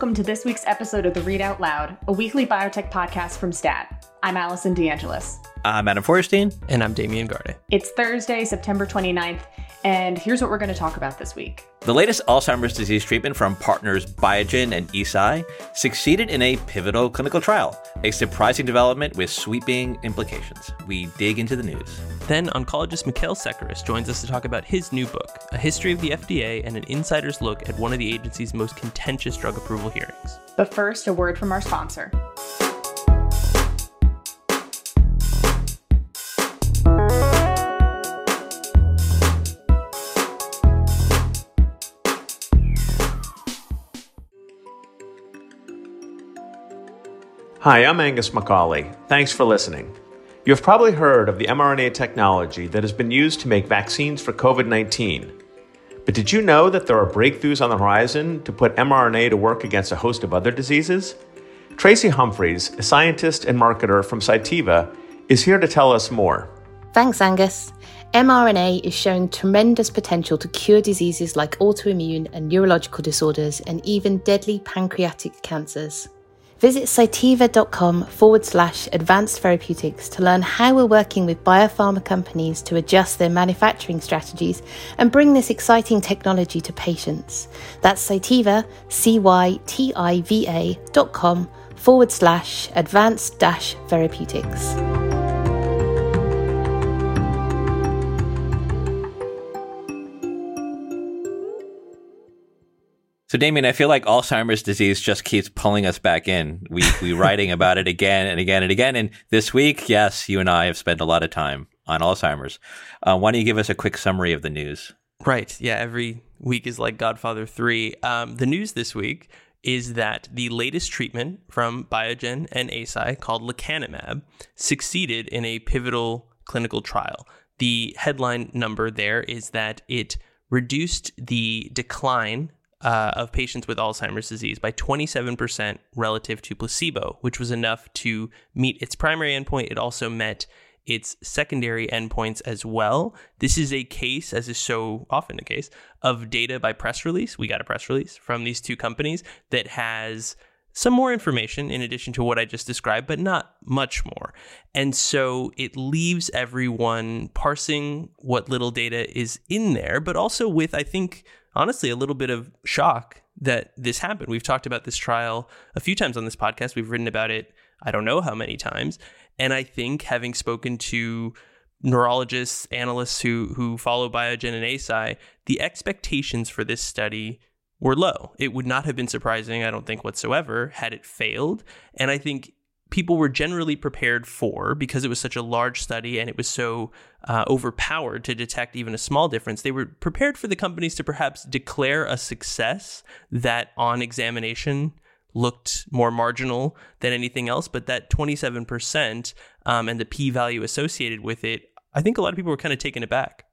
Welcome to this week's episode of The Read Out Loud, a weekly biotech podcast from STAT. I'm Allison DeAngelis. I'm Adam Feuerstein. And I'm Damian Garde. It's Thursday, September 29th, and here's what we're going to talk about this week. The latest Alzheimer's disease treatment from partners Biogen and Eisai succeeded in a pivotal clinical trial, a surprising development with sweeping implications. We dig into the news. Then oncologist Mikkael Sekeres joins us to talk about his new book, A History of the FDA and an insider's look at one of the agency's most contentious drug approval hearings. But first, a word from our sponsor. Hi, I'm Angus McCauley. Thanks for listening. You have probably heard of the mRNA technology that has been used to make vaccines for COVID 19. But did you know that there are breakthroughs on the horizon to put mRNA to work against a host of other diseases? Tracy Humphreys, a scientist and marketer from Cytiva, is here to tell us more. Thanks, Angus. mRNA is showing tremendous potential to cure diseases like autoimmune and neurological disorders and even deadly pancreatic cancers. Visit cytiva.com forward slash advanced therapeutics to learn how we're working with biopharma companies to adjust their manufacturing strategies and bring this exciting technology to patients. That's Cytiva, C-Y-T-I-V-A dot com forward slash advanced dash therapeutics. So, Damian, I feel like Alzheimer's disease just keeps pulling us back in. We we writing about it again and again and again. And this week, yes, you and I have spent a lot of time on Alzheimer's. Uh, why don't you give us a quick summary of the news? Right. Yeah. Every week is like Godfather 3. Um, the news this week is that the latest treatment from Biogen and Eisai called lecanemab succeeded in a pivotal clinical trial. The headline number there is that it reduced the decline uh, of patients with Alzheimer's disease by 27% relative to placebo, which was enough to meet its primary endpoint. It also met its secondary endpoints as well. This is a case, as is so often the case, of data by press release. We got a press release from these two companies that has some more information in addition to what I just described, but not much more. And so it leaves everyone parsing what little data is in there, but also with, I think, honestly a little bit of shock that this happened. We've talked about this trial a few times on this podcast. We've written about it, I don't know how many times. And I think having spoken to neurologists, analysts who who follow Biogen and Eisai, the expectations for this study were low. It would not have been surprising, I don't think whatsoever, had it failed. And I think people were generally prepared for because it was such a large study and it was so uh, overpowered to detect even a small difference. They were prepared for the companies to perhaps declare a success that on examination looked more marginal than anything else, but that 27% um, and the p value associated with it, I think a lot of people were kind of taken aback.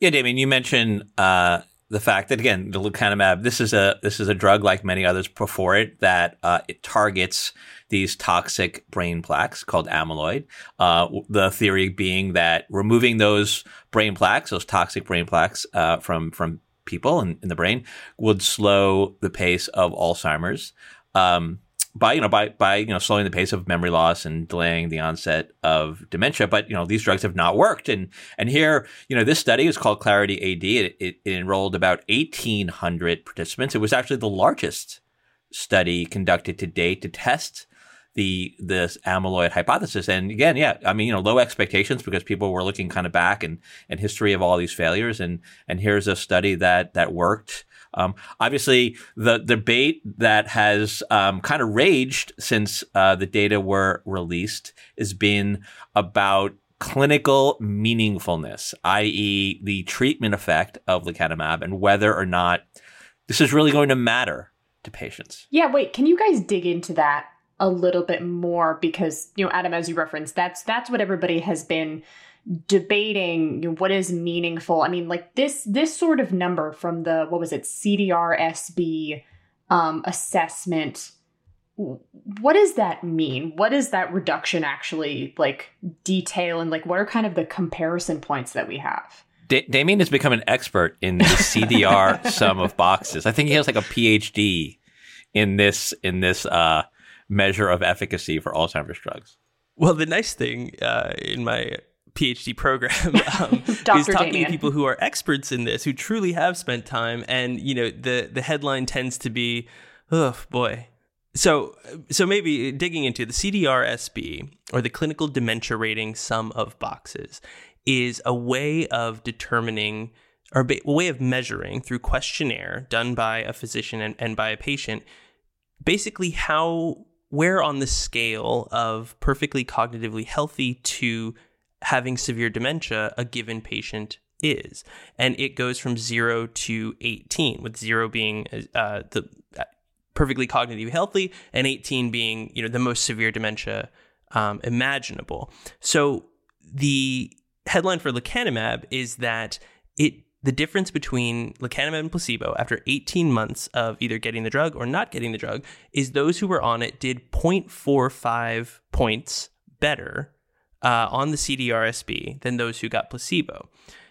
Yeah, Damian, you mentioned uh, the fact that again, the lecanemab, this is a this is a drug like many others before it that uh, it targets these toxic brain plaques called amyloid. Uh, the theory being that removing those brain plaques, those toxic brain plaques uh, from from people in, in, the brain, would slow the pace of Alzheimer's. Um, by you know by by you know slowing the pace of memory loss and delaying the onset of dementia but you know these drugs have not worked and and here you know this study is called clarity ad it, it, it enrolled about 1800 participants it was actually the largest study conducted to date to test the this amyloid hypothesis. And again, yeah, I mean, you know, low expectations because people were looking kind of back and and history of all these failures. And and here's a study that that worked. Um, obviously, the debate that has um, kind of raged since uh, the data were released has been about clinical meaningfulness, i.e., the treatment effect of lecanemab, and whether or not this is really going to matter to patients. Yeah, wait, can you guys dig into that a little bit more because you know adam as you referenced that's that's what everybody has been debating you know, what is meaningful i mean like this this sort of number from the what was it cdr-sb um, assessment what does that mean what does that reduction actually like detail and like what are kind of the comparison points that we have D- Damian has become an expert in the CDR sum of boxes. I think he has like a PhD in this in this uh, measure of efficacy for Alzheimer's drugs. Well, the nice thing uh, in my PhD program um, is talking Damian. to people who are experts in this, who truly have spent time, and you know the the headline tends to be, oh boy. So so maybe digging into the CDR-SB or the Clinical Dementia Rating Sum of Boxes is a way of determining or a way of measuring through questionnaire done by a physician and, and by a patient basically how where on the scale of perfectly cognitively healthy to having severe dementia a given patient is. And it goes from zero to 18, with zero being uh, the uh, perfectly cognitively healthy and 18 being, you know, the most severe dementia um, imaginable. So the headline for lecanemab is that it the difference between lecanemab and placebo after 18 months of either getting the drug or not getting the drug is those who were on it did 0.45 points better uh, on the CDRSB than those who got placebo.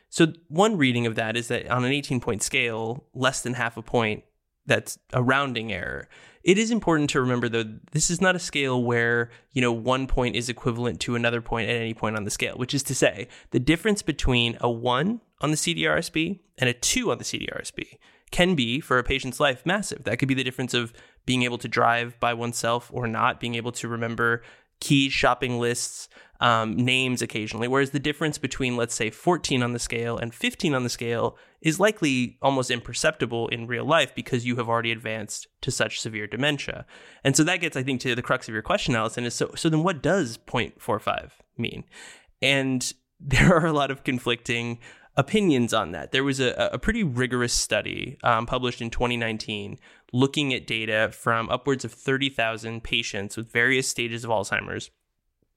So one reading of that is that on an 18 point scale, less than half a point, that's a rounding error. It is important to remember though, this is not a scale where, you know, one point is equivalent to another point at any point on the scale, which is to say the difference between a one on the CDRSB and a two on the CDRSB can be for a patient's life massive. That could be the difference of being able to drive by oneself or not, being able to remember key shopping lists, um, names occasionally. Whereas the difference between, let's say, 14 on the scale and 15 on the scale is likely almost imperceptible in real life because you have already advanced to such severe dementia. And so that gets, I think, to the crux of your question, Allison, is so, so then what does 0.45 mean? And there are a lot of conflicting opinions on that. There was a, a pretty rigorous study um, published in 2019 looking at data from upwards of 30,000 patients with various stages of Alzheimer's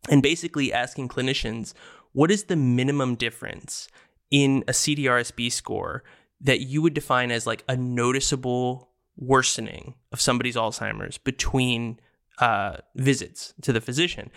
and basically asking clinicians what is the minimum difference in a CDRSB score that you would define as like a noticeable worsening of somebody's Alzheimer's between uh, visits to the physician.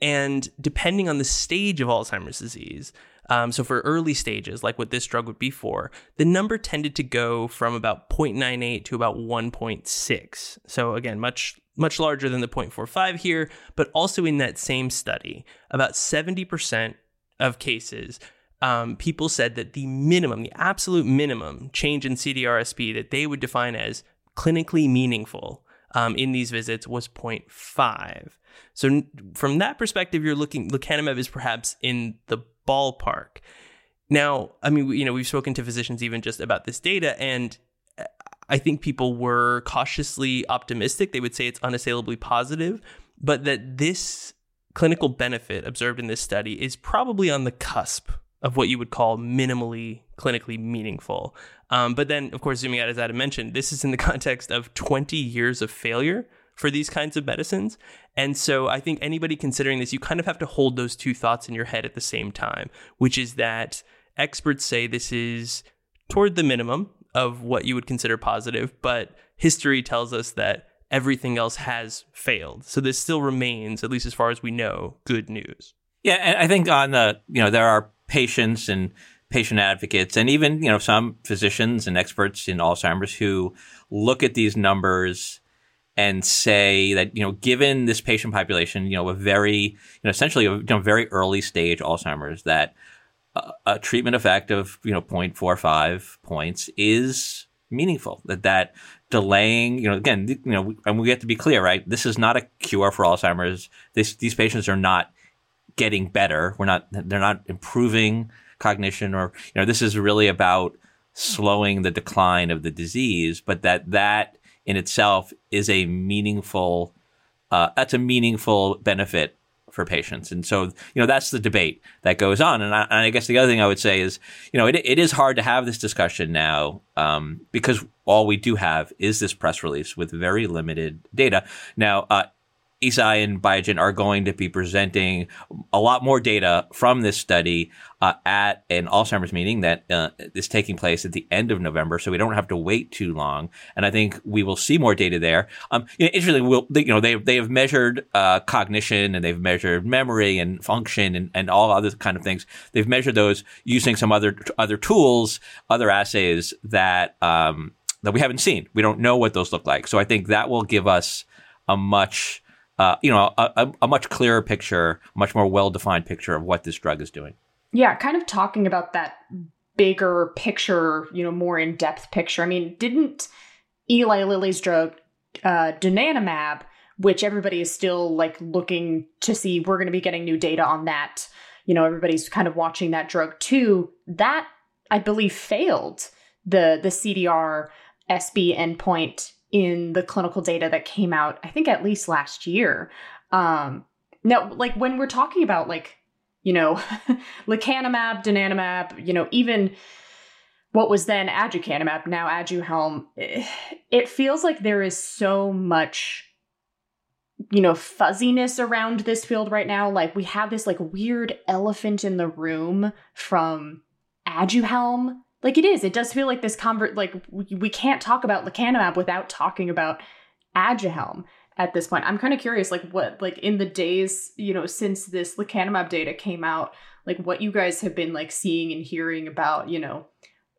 And depending on the stage of Alzheimer's disease, um, so for early stages, like what this drug would be for, the number tended to go from about 0.98 to about 1.6. So again, much much larger than the 0.45 here, but also in that same study, about 70% of cases, um, people said that the minimum, the absolute minimum change in CDRSB that they would define as clinically meaningful um, in these visits was 0.5. So from that perspective, you're looking lecanemab is perhaps in the ballpark. Now, I mean, you know, we've spoken to physicians even just about this data, and uh, I think people were cautiously optimistic. They would say it's unassailably positive, but that this clinical benefit observed in this study is probably on the cusp of what you would call minimally clinically meaningful. Um, but then, of course, zooming out, as Adam mentioned, this is in the context of 20 years of failure for these kinds of medicines. And so I think anybody considering this, you kind of have to hold those two thoughts in your head at the same time, which is that experts say this is toward the minimum of what you would consider positive, but history tells us that everything else has failed. So this still remains, at least as far as we know, good news. Yeah, and I think on the, you know, there are patients and patient advocates and even, you know, some physicians and experts in Alzheimer's who look at these numbers and say that you know given this patient population you know a very you know essentially a you know, very early stage alzheimer's that a, a treatment effect of you know 0.45 points is meaningful that that delaying you know again you know and we have to be clear right? This is not a cure for alzheimer's. This these patients are not getting better. We're not they're not improving cognition or you know this is really about slowing the decline of the disease but that that in itself is a meaningful uh, that's a meaningful benefit for patients. And so, you know, that's the debate that goes on. And I, and I guess the other thing I would say is, you know, it, it is hard to have this discussion now um, because all we do have is this press release with very limited data. Now, uh, Eisai and Biogen are going to be presenting a lot more data from this study uh, at an Alzheimer's meeting that uh, is taking place at the end of November, so we don't have to wait too long. And I think we will see more data there. Um, you know, interestingly, we'll, you know, they they have measured uh, cognition and they've measured memory and function and, and all other kind of things. They've measured those using some other other tools, other assays that um, that we haven't seen. We don't know what those look like. So I think that will give us a much, uh, you know, a, a, much clearer picture, much more well defined picture of what this drug is doing. Yeah, kind of talking about that bigger picture, you know, more in depth picture. I mean, didn't Eli Lilly's drug, uh, donanemab, which everybody is still like looking to see, we're going to be getting new data on that. You know, everybody's kind of watching that drug too. That I believe failed the the CDR SB endpoint in the clinical data that came out, I think at least last year. Um, now, like when we're talking about like, you know, lecanemab, donanemab, you know, even what was then aducanumab, now aduhelm, eh, it feels like there is so much you know fuzziness around this field right now like we have this like weird elephant in the room from aduhelm like it is. It does feel like this convert. Like we, can't talk about lecanemab without talking about Aduhelm at this point. I'm kind of curious, like what, like in the days, you know, since this lecanemab data came out, like what you guys have been like seeing and hearing about, you know,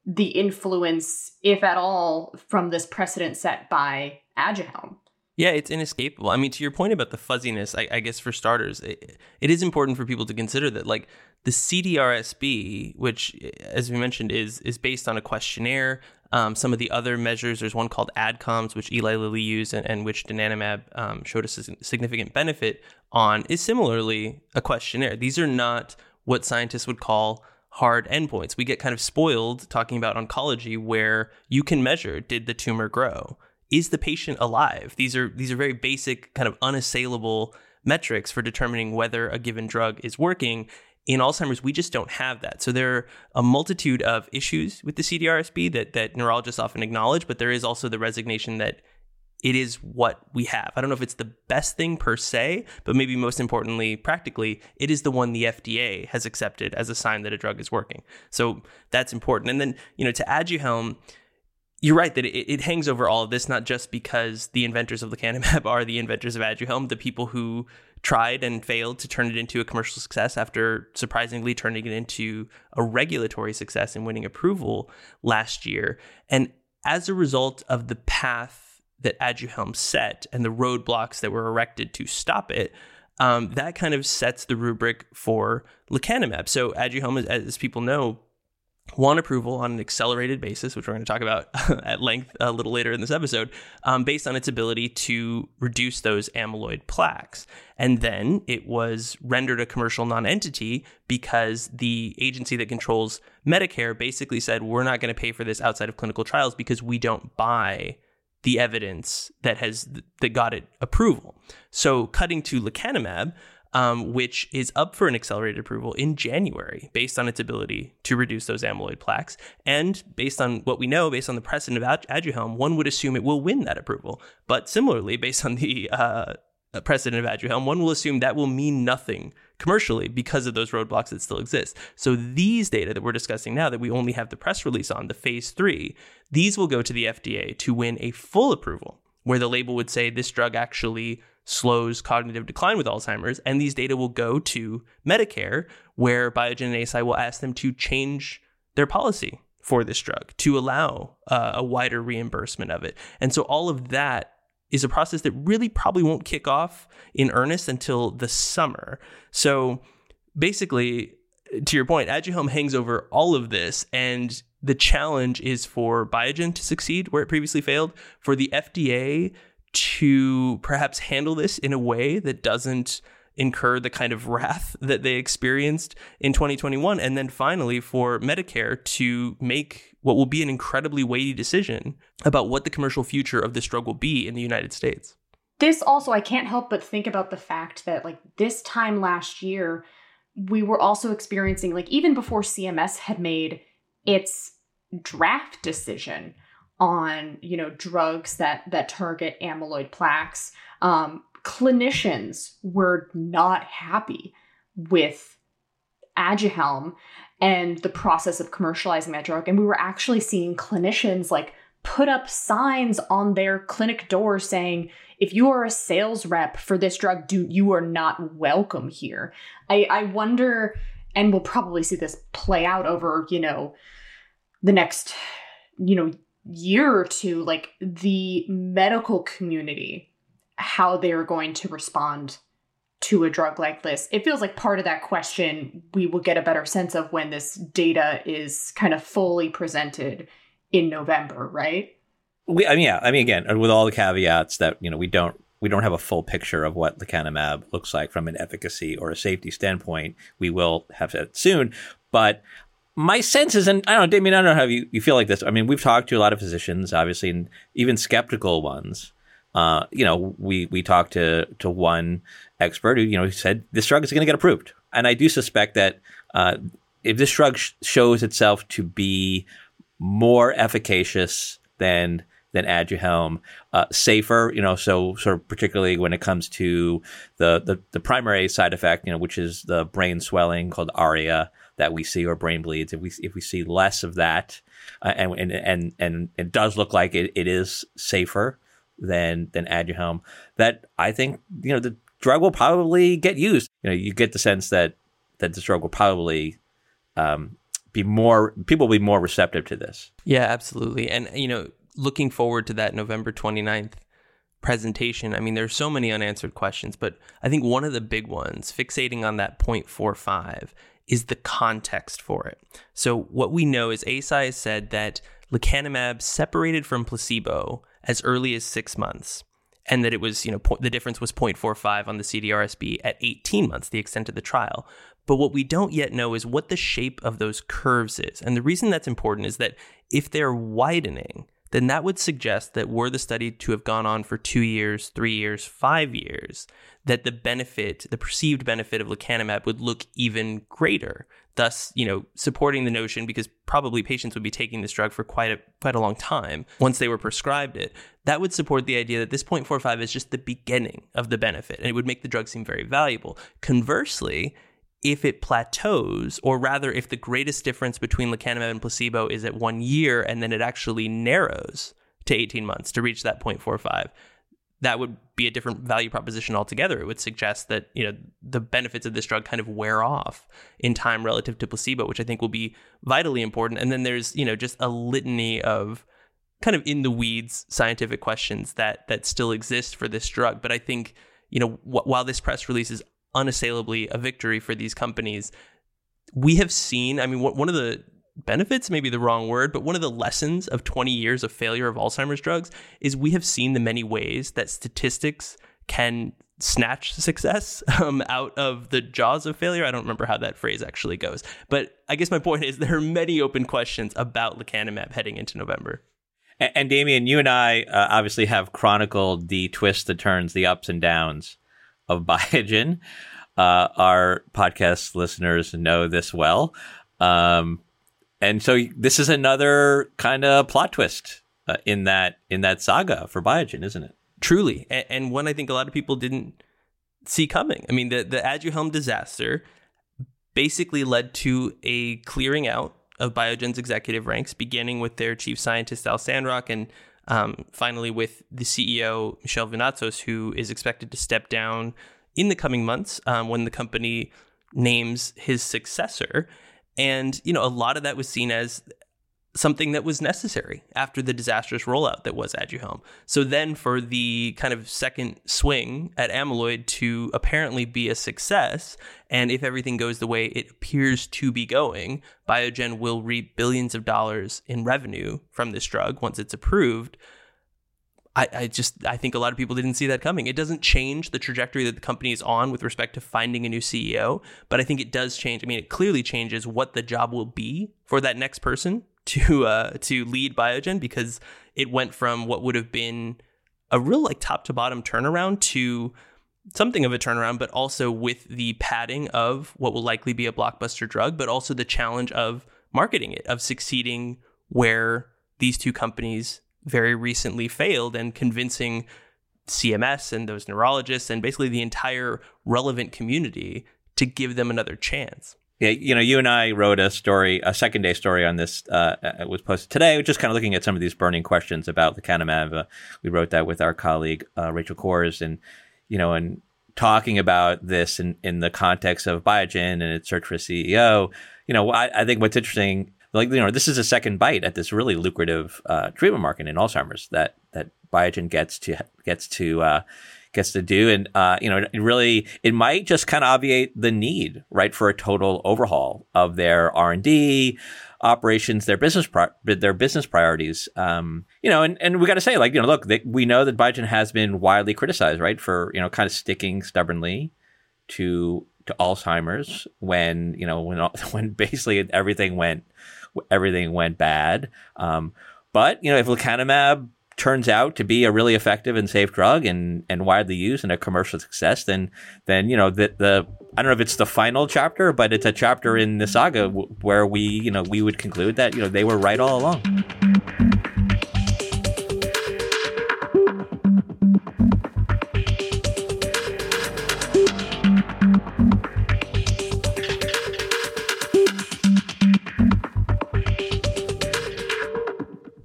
the influence, if at all, from this precedent set by Aduhelm. Yeah, it's inescapable. I mean, to your point about the fuzziness, I, I guess for starters, it, it is important for people to consider that, like the CDRSB, which, as we mentioned, is is based on a questionnaire. Um, some of the other measures, there's one called ADCOMS, which Eli Lilly used and, and which donanemab um, showed a significant benefit on, is similarly a questionnaire. These are not what scientists would call hard endpoints. We get kind of spoiled talking about oncology, where you can measure did the tumor grow is the patient alive? These are these are very basic, kind of unassailable metrics for determining whether a given drug is working. In Alzheimer's, we just don't have that. So there are a multitude of issues with the CDRSB that that neurologists often acknowledge, but there is also the resignation that it is what we have. I don't know if it's the best thing per se, but maybe most importantly, practically, it is the one the FDA has accepted as a sign that a drug is working. So that's important. And then, you know, to Aduhelm, you're right that it, it, hangs over all of this, not just because the inventors of lecanemab are the inventors of Aduhelm, the people who tried and failed to turn it into a commercial success after surprisingly turning it into a regulatory success and winning approval last year. And as a result of the path that Aduhelm set and the roadblocks that were erected to stop it, um, that kind of sets the rubric for lecanemab. So Aduhelm, as, as people know, won approval on an accelerated basis, which we're going to talk about at length a little later in this episode, um, based on its ability to reduce those amyloid plaques. And then it was rendered a commercial nonentity because the agency that controls Medicare basically said, we're not going to pay for this outside of clinical trials because we don't buy the evidence that has that got it approval. So cutting to lecanemab, um, which is up for an accelerated approval in January based on its ability to reduce those amyloid plaques. And based on what we know, based on the precedent of Aduhelm, one would assume it will win that approval. But similarly, based on the uh, precedent of Aduhelm, one will assume that will mean nothing commercially because of those roadblocks that still exist. So these data that we're discussing now that we only have the press release on, the phase three, these will go to the FDA to win a full approval where the label would say this drug actually slows cognitive decline with Alzheimer's. And these data will go to Medicare, where Biogen and Eisai will ask them to change their policy for this drug to allow uh, a wider reimbursement of it. And so all of that is a process that really probably won't kick off in earnest until the summer. So basically, to your point, Aduhelm hangs over all of this, and the challenge is for Biogen to succeed where it previously failed, for the FDA to perhaps handle this in a way that doesn't incur the kind of wrath that they experienced in 2021. And then finally, for Medicare to make what will be an incredibly weighty decision about what the commercial future of this drug will be in the United States. This also, I can't help but think about the fact that, like, this time last year, we were also experiencing, like, even before CMS had made its draft decision on you know drugs that that target amyloid plaques. Um, clinicians were not happy with aduhelm and the process of commercializing that drug. And we were actually seeing clinicians like put up signs on their clinic door saying if you are a sales rep for this drug do you are not welcome here. I i wonder and we'll probably see this play out over you know the next you know year or two, like the medical community, how they're going to respond to a drug like this. It feels like part of that question we will get a better sense of when this data is kind of fully presented in November, right? We, I mean, yeah, I mean, again, with all the caveats that you know we don't we don't have a full picture of what lecanemab looks like from an efficacy or a safety standpoint. We will have it soon, but my sense is, and I don't know, Damian, I don't know how you, you feel like this. I mean, we've talked to a lot of physicians, obviously, and even skeptical ones. Uh, you know, we we talked to to one expert who you know said this drug is going to get approved, and I do suspect that uh, if this drug sh- shows itself to be more efficacious than than Aduhelm, uh, safer, you know, so sort of particularly when it comes to the, the the primary side effect, you know, which is the brain swelling called ARIA that we see or brain bleeds. If we if we see less of that, uh, and, and and and it does look like it, it is safer than than Aduhelm, that I think you know the drug will probably get used. You know, you get the sense that that this drug will probably um, be more people will be more receptive to this. Yeah, absolutely. And you know, looking forward to that November 29th presentation. I mean, there's so many unanswered questions, but I think one of the big ones, fixating on that 0.45, is the context for it. So what we know is Eisai has said that lecanemab separated from placebo as early as six months, and that it was, you know, po- the difference was 0.45 on the CDRSB at 18 months, the extent of the trial. But what we don't yet know is what the shape of those curves is. And the reason that's important is that if they're widening, then that would suggest that were the study to have gone on for two years, three years, five years, that the benefit, the perceived benefit of lecanemab would look even greater. Thus, you know, supporting the notion because probably patients would be taking this drug for quite a quite a long time once they were prescribed it. That would support the idea that this 0.45 is just the beginning of the benefit, and it would make the drug seem very valuable. Conversely, if it plateaus, or rather, if the greatest difference between lecanemab and placebo is at one year and then it actually narrows to 18 months to reach that 0.45, that would be a different value proposition altogether. It would suggest that you know the benefits of this drug kind of wear off in time relative to placebo, which I think will be vitally important. And then there's you know just a litany of kind of in the weeds scientific questions that that still exist for this drug. But I think you know wh- while this press release is unassailably a victory for these companies. We have seen, I mean, one of the benefits, maybe the wrong word, but one of the lessons of 20 years of failure of Alzheimer's drugs is we have seen the many ways that statistics can snatch success um, out of the jaws of failure. I don't remember how that phrase actually goes. But I guess my point is there are many open questions about lecanemab heading into November. And, and Damian, you and I uh, obviously have chronicled the twists, the turns, the ups and downs of Biogen. Uh, our podcast listeners know this well. Um, and so this is another kind of plot twist uh, in that in that saga for Biogen, isn't it? Truly, and, and one I think a lot of people didn't see coming. I mean, the the Aduhelm disaster basically led to a clearing out of Biogen's executive ranks, beginning with their chief scientist Al Sandrock, and um, finally with the CEO Michel Vounatsos, who is expected to step down in the coming months um, when the company names his successor. And, you know, a lot of that was seen as something that was necessary after the disastrous rollout that was Aduhelm. So then for the kind of second swing at amyloid to apparently be a success, and if everything goes the way it appears to be going, Biogen will reap billions of dollars in revenue from this drug once it's approved. I, I, just I think a lot of people didn't see that coming. It doesn't change the trajectory that the company is on with respect to finding a new CEO, but I think it does change. I mean, it clearly changes what the job will be for that next person to uh, to lead Biogen because it went from what would have been a real like top to bottom turnaround to something of a turnaround, but also with the padding of what will likely be a blockbuster drug, but also the challenge of marketing it, of succeeding where these two companies very recently failed and convincing CMS and those neurologists and basically the entire relevant community to give them another chance. You know, you and I wrote a story, a second day story on this. Uh, it was posted today, just kind of looking at some of these burning questions about lecanemab. Uh, we wrote that with our colleague uh, Rachel Cohrs, and you know, and talking about this in, in the context of Biogen and its search for CEO. You know, I, I think what's interesting like you know this is a second bite at this really lucrative uh, treatment market in Alzheimer's that that Biogen gets to gets to uh, gets to do, and uh, you know it really it might just kind of obviate the need right for a total overhaul of their R and D operations, their business pri- their business priorities. Um, you know, and, and we got to say like you know look they, we know that Biogen has been widely criticized right for you know kind of sticking stubbornly to to Alzheimer's when you know when when basically everything went everything went bad. Um, but you know if lecanemab turns out to be a really effective and safe drug and, and widely used and a commercial success, then then you know the the I don't know if it's the final chapter, but it's a chapter in the saga w- where we you know we would conclude that you know they were right all along.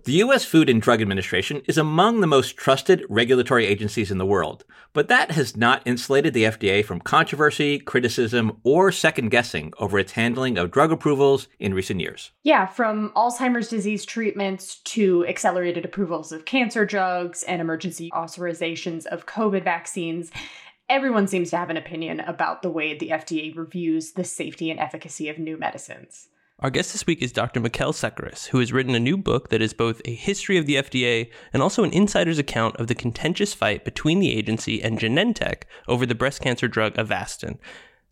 The U.S. Food and Drug Administration is among the most trusted regulatory agencies in the world, but that has not insulated the FDA from controversy, criticism, or second guessing over its handling of drug approvals in recent years. Yeah, from Alzheimer's disease treatments to accelerated approvals of cancer drugs and emergency authorizations of COVID vaccines. Everyone seems to have an opinion about the way the FDA reviews the safety and efficacy of new medicines. Our guest this week is Dr. Mikkael Sekeres, who has written a new book that is both a history of the FDA and also an insider's account of the contentious fight between the agency and Genentech over the breast cancer drug Avastin.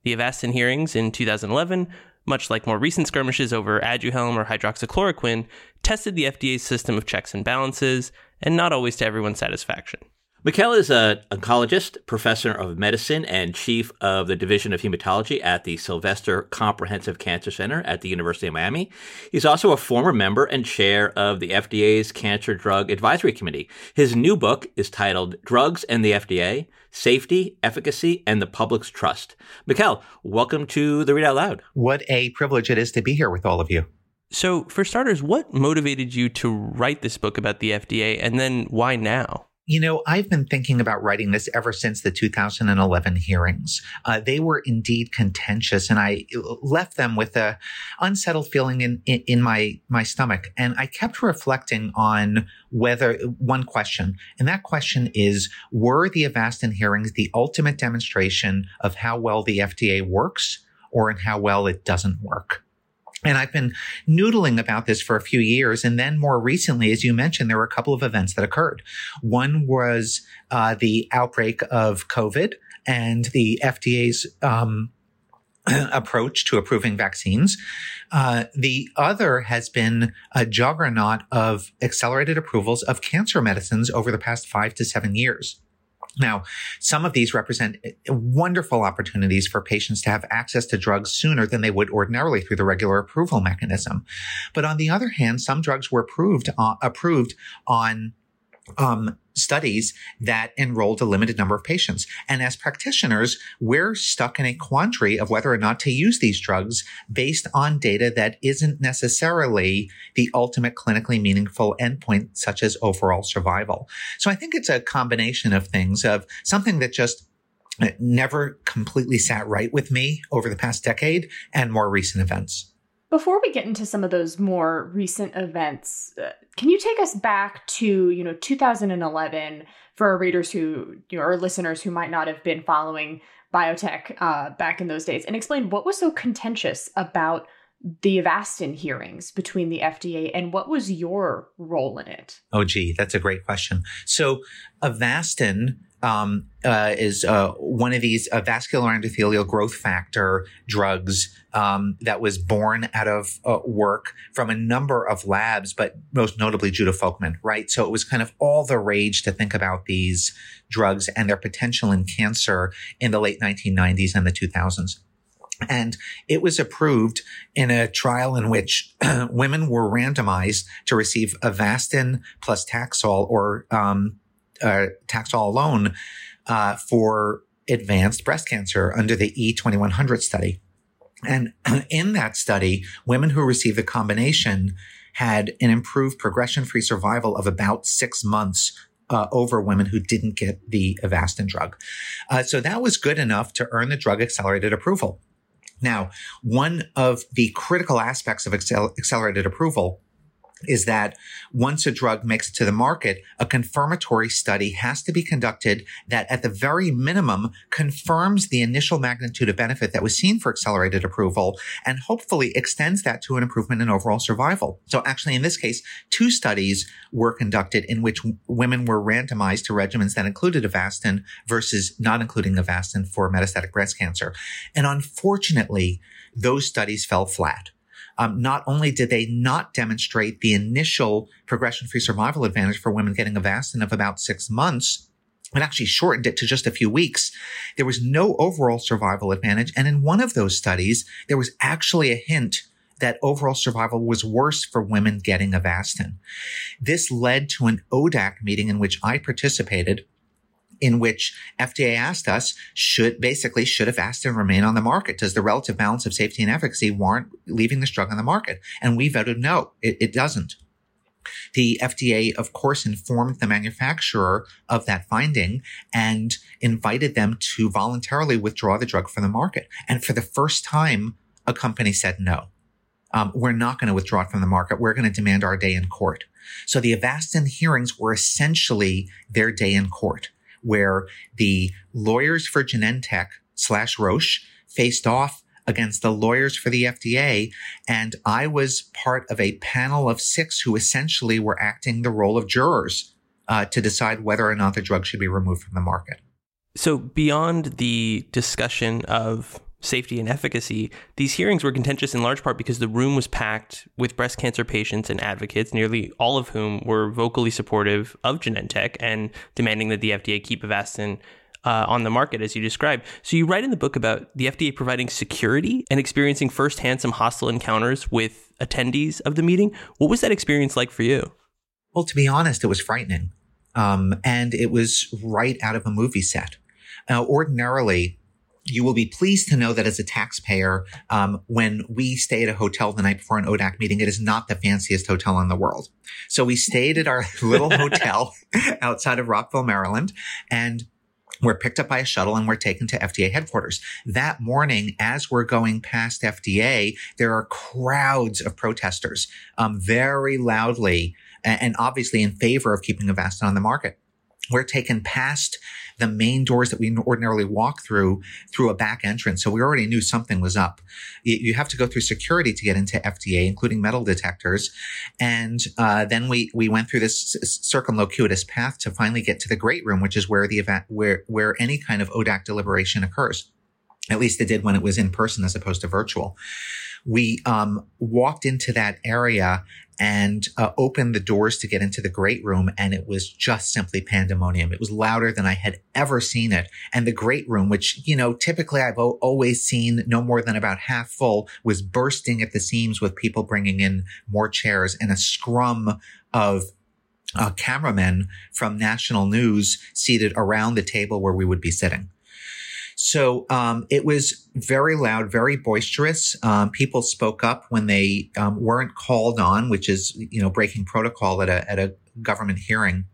The Avastin hearings in 2011, much like more recent skirmishes over Aduhelm or hydroxychloroquine, tested the FDA's system of checks and balances, and not always to everyone's satisfaction. Mikkael is an oncologist, professor of medicine, and chief of the Division of Hematology at the Sylvester Comprehensive Cancer Center at the University of Miami. He's also a former member and chair of the FDA's Cancer Drug Advisory Committee. His new book is titled Drugs and the FDA Safety, Efficacy, and the Public's Trust. Mikkael, welcome to the Read Out Loud. What a privilege it is to be here with all of you. So, for starters, what motivated you to write this book about the FDA, and then why now? You know, I've been thinking about writing this ever since the 2011 hearings. Uh, they were indeed contentious, and I left them with a unsettled feeling in, in, in my my stomach. And I kept reflecting on whether one question, and that question is: Were the Avastin hearings the ultimate demonstration of how well the FDA works, or in how well it doesn't work? And I've been noodling about this for a few years. And then more recently, as you mentioned, there were a couple of events that occurred. One was uh, the outbreak of COVID and the FDA's um, approach to approving vaccines. Uh, the other has been a juggernaut of accelerated approvals of cancer medicines over the past five to seven years. Now, some of these represent wonderful opportunities for patients to have access to drugs sooner than they would ordinarily through the regular approval mechanism. But on the other hand, some drugs were approved, uh, approved on um, studies that enrolled a limited number of patients. And as practitioners, we're stuck in a quandary of whether or not to use these drugs based on data that isn't necessarily the ultimate clinically meaningful endpoint, such as overall survival. So I think it's a combination of things of something that just never completely sat right with me over the past decade and more recent events. Before we get into some of those more recent events, uh, can you take us back to, you know, 2011 for our readers who, you know, or listeners who might not have been following biotech uh, back in those days and explain what was so contentious about the Avastin hearings between the FDA and what was your role in it? Oh, gee, that's a great question. So Avastin um, uh, is uh, one of these uh, vascular endothelial growth factor drugs um, that was born out of uh, work from a number of labs, but most notably Judah Folkman, right? So it was kind of all the rage to think about these drugs and their potential in cancer in the late 1990s and the 2000s. And it was approved in a trial in which women were randomized to receive Avastin plus Taxol or um, uh, Taxol alone uh, for advanced breast cancer under the E2100 study. And in that study, women who received the combination had an improved progression free survival of about six months uh, over women who didn't get the Avastin drug. Uh, so that was good enough to earn the drug accelerated approval. Now, one of the critical aspects of accel- accelerated approval is that once a drug makes it to the market, a confirmatory study has to be conducted that at the very minimum confirms the initial magnitude of benefit that was seen for accelerated approval and hopefully extends that to an improvement in overall survival. So actually in this case, two studies were conducted in which women were randomized to regimens that included Avastin versus not including Avastin for metastatic breast cancer. And unfortunately, those studies fell flat um, not only did they not demonstrate the initial progression-free survival advantage for women getting Avastin of about six months, it actually shortened it to just a few weeks. There was no overall survival advantage. And in one of those studies, there was actually a hint that overall survival was worse for women getting Avastin. This led to an ODAC meeting in which I participated in which FDA asked us, should basically should Avastin remain on the market? Does the relative balance of safety and efficacy warrant leaving this drug on the market? And we voted no, it, it doesn't. The FDA, of course, informed the manufacturer of that finding and invited them to voluntarily withdraw the drug from the market. And for the first time, a company said no. Um, we're not going to withdraw it from the market. We're going to demand our day in court. So the Avastin hearings were essentially their day in court where the lawyers for Genentech slash Roche faced off against the lawyers for the FDA. And I was part of a panel of six who essentially were acting the role of jurors uh, to decide whether or not the drug should be removed from the market. So, beyond the discussion of safety and efficacy, these hearings were contentious in large part because the room was packed with breast cancer patients and advocates, nearly all of whom were vocally supportive of Genentech and demanding that the FDA keep Avastin uh, on the market, as you described. So you write in the book about the FDA providing security and experiencing firsthand some hostile encounters with attendees of the meeting. What was that experience like for you? Well, to be honest, it was frightening. Um, and it was right out of a movie set. Now, ordinarily, you will be pleased to know that as a taxpayer, um, when we stay at a hotel the night before an ODAC meeting, it is not the fanciest hotel in the world. So we stayed at our little hotel outside of Rockville, Maryland, and we're picked up by a shuttle and we're taken to FDA headquarters. That morning, as we're going past FDA, there are crowds of protesters, um, very loudly and obviously in favor of keeping Avastin on the market. We're taken past the main doors that we ordinarily walk through through a back entrance. So we already knew something was up. You have to go through security to get into FDA, including metal detectors. And uh, then we we went through this circumlocuitous path to finally get to the great room, which is where the event where where any kind of ODAC deliberation occurs. At least it did when it was in person as opposed to virtual. We um, walked into that area and uh, opened the doors to get into the great room and it was just simply pandemonium. It was louder than i had ever seen it. And the great room which you know typically i've o- always seen no more than about half full was bursting at the seams with people bringing in more chairs and a scrum of uh, cameramen from national news seated around the table where we would be sitting so um, it was very loud, very boisterous. Um, people spoke up when they um, weren't called on, which is you know breaking protocol at a at a government hearing.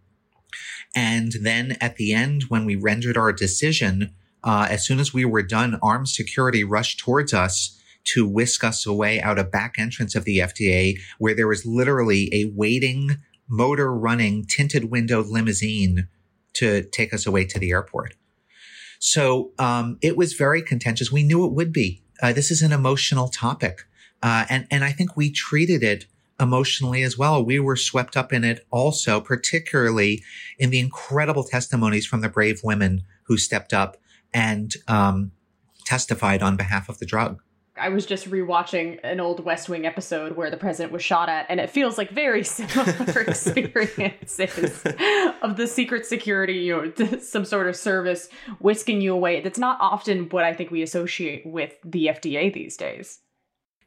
And then at the end, when we rendered our decision, uh, as soon as we were done, armed security rushed towards us to whisk us away out a back entrance of the FDA, where there was literally a waiting, motor running, tinted windowed limousine to take us away to the airport. So um, it was very contentious. We knew it would be. Uh, this is an emotional topic, uh, and and I think we treated it emotionally as well. We were swept up in it also, particularly in the incredible testimonies from the brave women who stepped up and um, testified on behalf of the drug. I was just rewatching an old West Wing episode where the president was shot at, and it feels like very similar experiences of the secret security, you know, some sort of service whisking you away. That's not often what I think we associate with the FDA these days.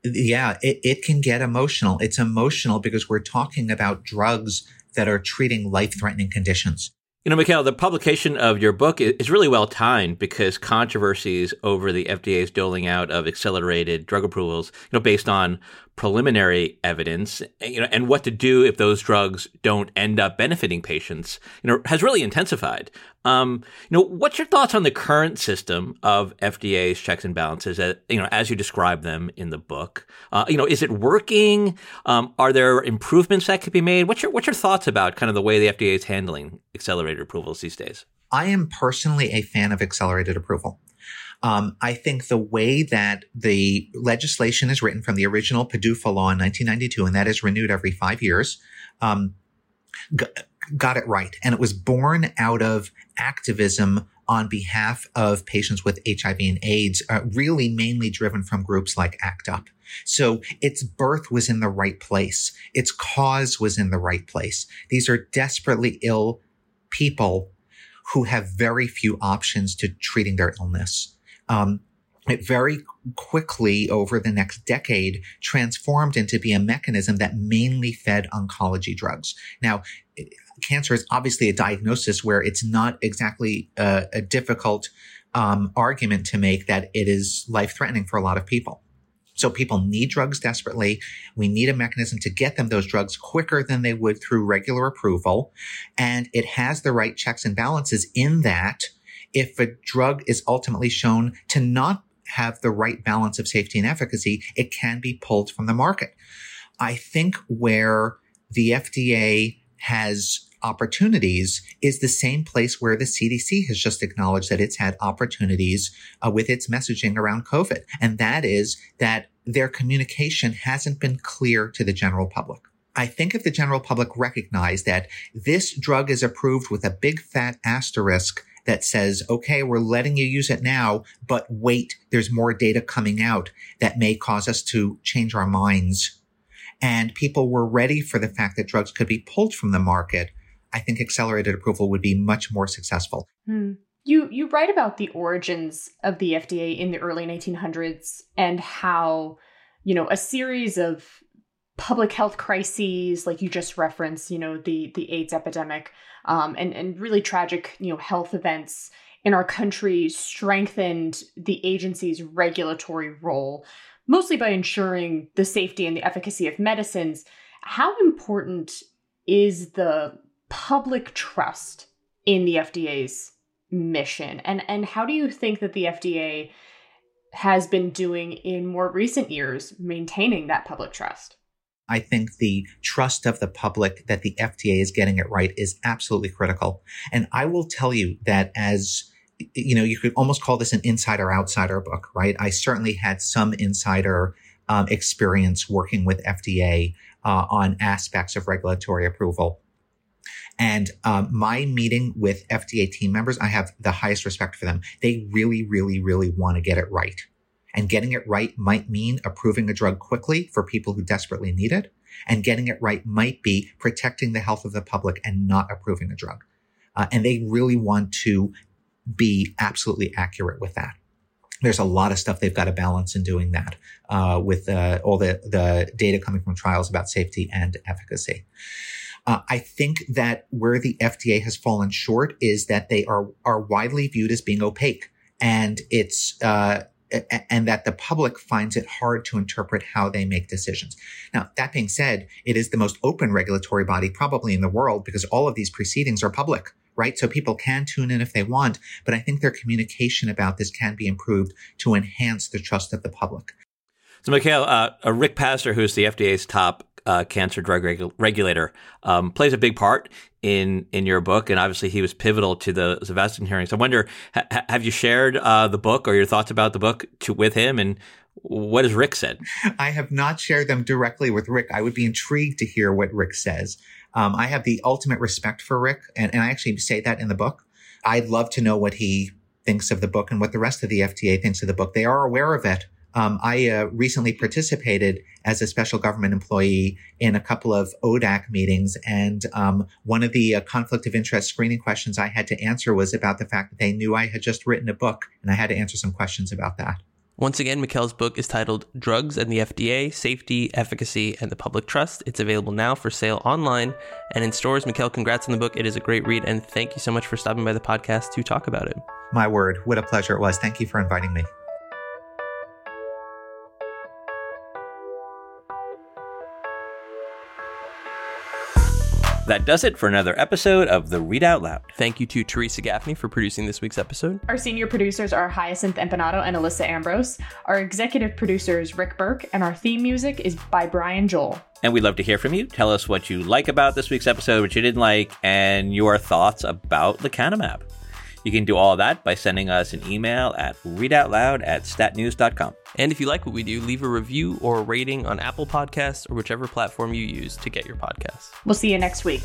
Yeah, it, it can get emotional. It's emotional because we're talking about drugs that are treating life threatening conditions. You know, Mikkael, the publication of your book is really well timed because controversies over the FDA's doling out of accelerated drug approvals, you know, based on preliminary evidence, you know, and what to do if those drugs don't end up benefiting patients, you know, has really intensified. Um, you know, what's your thoughts on the current system of FDA's checks and balances, as, you know, as you describe them in the book? Uh, you know, is it working? Um, are there improvements that could be made? What's your what's your thoughts about kind of the way the FDA is handling accelerated approvals these days? I am personally a fan of accelerated approval. Um, I think the way that the legislation is written from the original PDUFA law in 1992, and that is renewed every five years, um, g- got it right. And it was born out of activism on behalf of patients with HIV and AIDS, uh, really mainly driven from groups like ACT UP. So its birth was in the right place. Its cause was in the right place. These are desperately ill people who have very few options to treating their illness. Um, it very quickly over the next decade transformed into be a mechanism that mainly fed oncology drugs. Now, cancer is obviously a diagnosis where it's not exactly a, a difficult um, argument to make that it is life threatening for a lot of people. So people need drugs desperately. We need a mechanism to get them those drugs quicker than they would through regular approval. And it has the right checks and balances in that if a drug is ultimately shown to not have the right balance of safety and efficacy, it can be pulled from the market. I think where the FDA has opportunities is the same place where the CDC has just acknowledged that it's had opportunities uh, with its messaging around COVID. And that is that their communication hasn't been clear to the general public. I think if the general public recognized that this drug is approved with a big fat asterisk that says, okay, we're letting you use it now, but wait, there's more data coming out that may cause us to change our minds. And people were ready for the fact that drugs could be pulled from the market. I think accelerated approval would be much more successful. Hmm. You you write about the origins of the FDA in the early 1900s and how, you know, a series of public health crises like you just referenced, you know, the the AIDS epidemic um, and and really tragic, you know, health events in our country strengthened the agency's regulatory role mostly by ensuring the safety and the efficacy of medicines. How important is the public trust in the FDA's mission? And and how do you think that the FDA has been doing in more recent years maintaining that public trust? I think the trust of the public that the FDA is getting it right is absolutely critical. And I will tell you that as you know, you could almost call this an insider outsider book, right? I certainly had some insider um, experience working with FDA uh, on aspects of regulatory approval. And um, my meeting with FDA team members, I have the highest respect for them. They really, really, really want to get it right. And getting it right might mean approving a drug quickly for people who desperately need it. And getting it right might be protecting the health of the public and not approving a drug. Uh, and they really want to be absolutely accurate with that. There's a lot of stuff they've got to balance in doing that uh, with uh, all the, the data coming from trials about safety and efficacy. Uh, I think that where the FDA has fallen short is that they are are widely viewed as being opaque, and it's uh, and that the public finds it hard to interpret how they make decisions. Now, that being said, it is the most open regulatory body probably in the world because all of these proceedings are public right? So people can tune in if they want, but I think their communication about this can be improved to enhance the trust of the public. So, Mikkael, uh, uh, Rick Pazdur, who's the FDA's top uh, cancer drug regu- regulator, um, plays a big part in in your book, and obviously he was pivotal to the Avastin hearings. I wonder, ha- have you shared uh, the book or your thoughts about the book to, with him, and what has Rick said? I have not shared them directly with Rick. I would be intrigued to hear what Rick says. Um, I have the ultimate respect for Rick, and, and I actually say that in the book. I'd love to know what he thinks of the book and what the rest of the FDA thinks of the book. They are aware of it. Um, I uh, recently participated as a special government employee in a couple of ODAC meetings, and um, one of the uh, conflict of interest screening questions I had to answer was about the fact that they knew I had just written a book, and I had to answer some questions about that. Once again, Mikkael's book is titled Drugs and the FDA Safety, Efficacy, and the Public Trust. It's available now for sale online and in stores. Mikhail, congrats on the book. It is a great read, and thank you so much for stopping by the podcast to talk about it. My word, what a pleasure it was. Thank you for inviting me. That does it for another episode of the Readout LOUD. Thank you to Theresa Gaffney for producing this week's episode. Our senior producers are Hyacinth Empinado and Alissa Ambrose. Our executive producer is Rick Berke, and our theme music is by Brian Joel. And we'd love to hear from you. Tell us what you like about this week's episode, what you didn't like, and your thoughts about lecanemab. You can do all that by sending us an email at readoutloud at statnews.com. And if you like what we do, leave a review or a rating on Apple Podcasts or whichever platform you use to get your podcasts. We'll see you next week.